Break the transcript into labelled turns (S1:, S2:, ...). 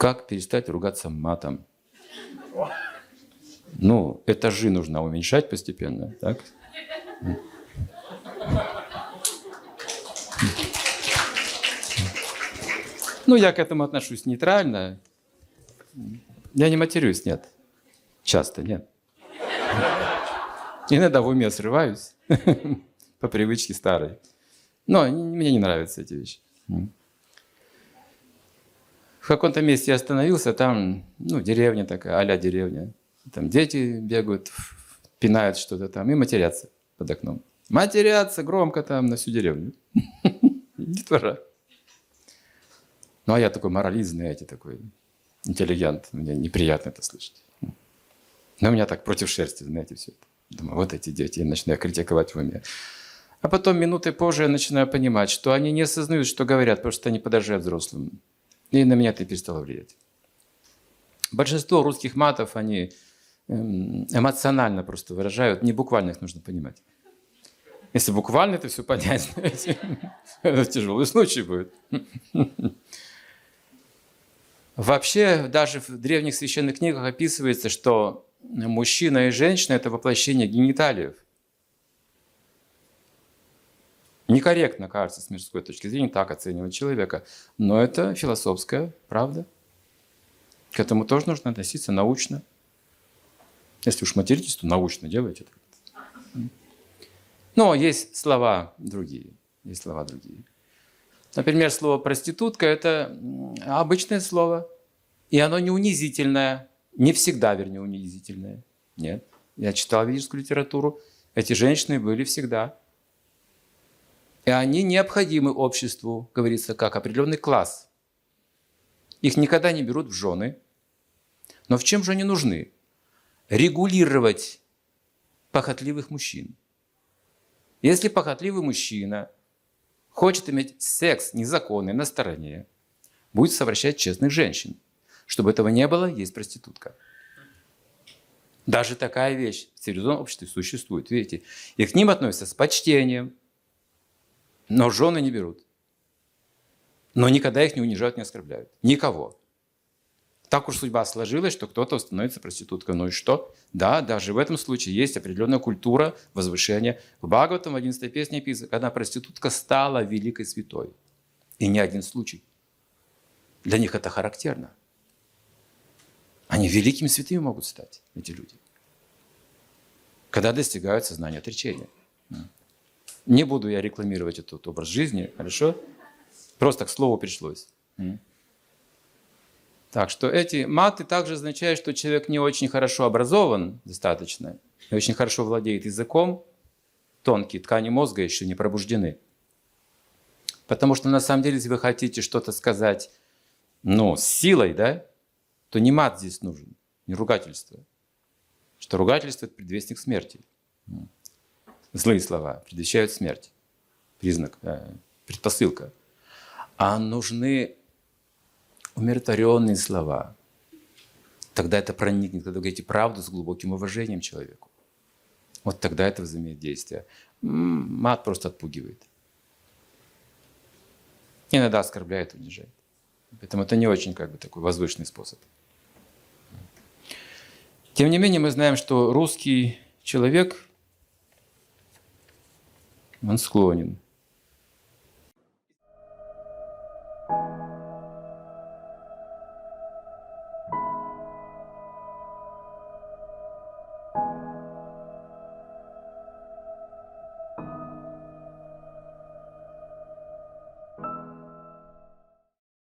S1: Как перестать ругаться матом? Ну, этажи нужно уменьшать постепенно, так? Ну, я к этому отношусь нейтрально. Я не матерюсь, нет. Часто, нет. Иногда в уме срываюсь. По привычке старой. Но мне не нравятся эти вещи. В каком-то месте я остановился, там, ну, деревня такая, а деревня. Там дети бегают, пинают что-то там и матерятся под окном. Матерятся громко там на всю деревню. Детвора. Ну, а я такой моралист, знаете, такой интеллигент. Мне неприятно это слышать. Но у меня так против шерсти, знаете, все это. Думаю, вот эти дети, я начинаю критиковать в уме. А потом, минуты позже, я начинаю понимать, что они не осознают, что говорят, потому что они подражают взрослым. И на меня это перестало влиять. Большинство русских матов, они эм, эмоционально просто выражают, не буквально их нужно понимать. Если буквально это все понять, это тяжелый случай будет. Вообще, даже в древних священных книгах описывается, что мужчина и женщина – это воплощение гениталиев. Некорректно, кажется, с мирской точки зрения так оценивать человека, но это философская правда. К этому тоже нужно относиться научно. Если уж материтесь, то научно делайте. Но есть слова другие. Есть слова другие. Например, слово проститутка – это обычное слово, и оно не унизительное, не всегда, вернее, унизительное. Нет. Я читал ведическую литературу. Эти женщины были всегда. И они необходимы обществу, говорится, как определенный класс. Их никогда не берут в жены. Но в чем же они нужны? Регулировать похотливых мужчин. Если похотливый мужчина хочет иметь секс незаконный на стороне, будет совращать честных женщин. Чтобы этого не было, есть проститутка. Даже такая вещь в цивилизованном обществе существует, видите. И к ним относятся с почтением, но жены не берут. Но никогда их не унижают, не оскорбляют. Никого. Так уж судьба сложилась, что кто-то становится проституткой. Ну и что? Да, даже в этом случае есть определенная культура возвышения. В Бхагаватам в 11 песне описано, когда проститутка стала великой святой. И не один случай. Для них это характерно. Они великими святыми могут стать, эти люди. Когда достигают сознания отречения. Не буду я рекламировать этот образ жизни, хорошо? Просто к слову пришлось. Так что эти маты также означают, что человек не очень хорошо образован достаточно, не очень хорошо владеет языком, тонкие ткани мозга еще не пробуждены. Потому что на самом деле, если вы хотите что-то сказать, ну, с силой, да, то не мат здесь нужен, не ругательство. Что ругательство – это предвестник смерти. Злые слова предвещают смерть. Признак, э, предпосылка. А нужны умиротворенные слова. Тогда это проникнет, когда вы говорите правду с глубоким уважением человеку. Вот тогда это возымеет действие. Мат просто отпугивает. Иногда оскорбляет, унижает. Поэтому это не очень как бы такой возвышенный способ. Тем не менее, мы знаем, что русский человек, он склонен.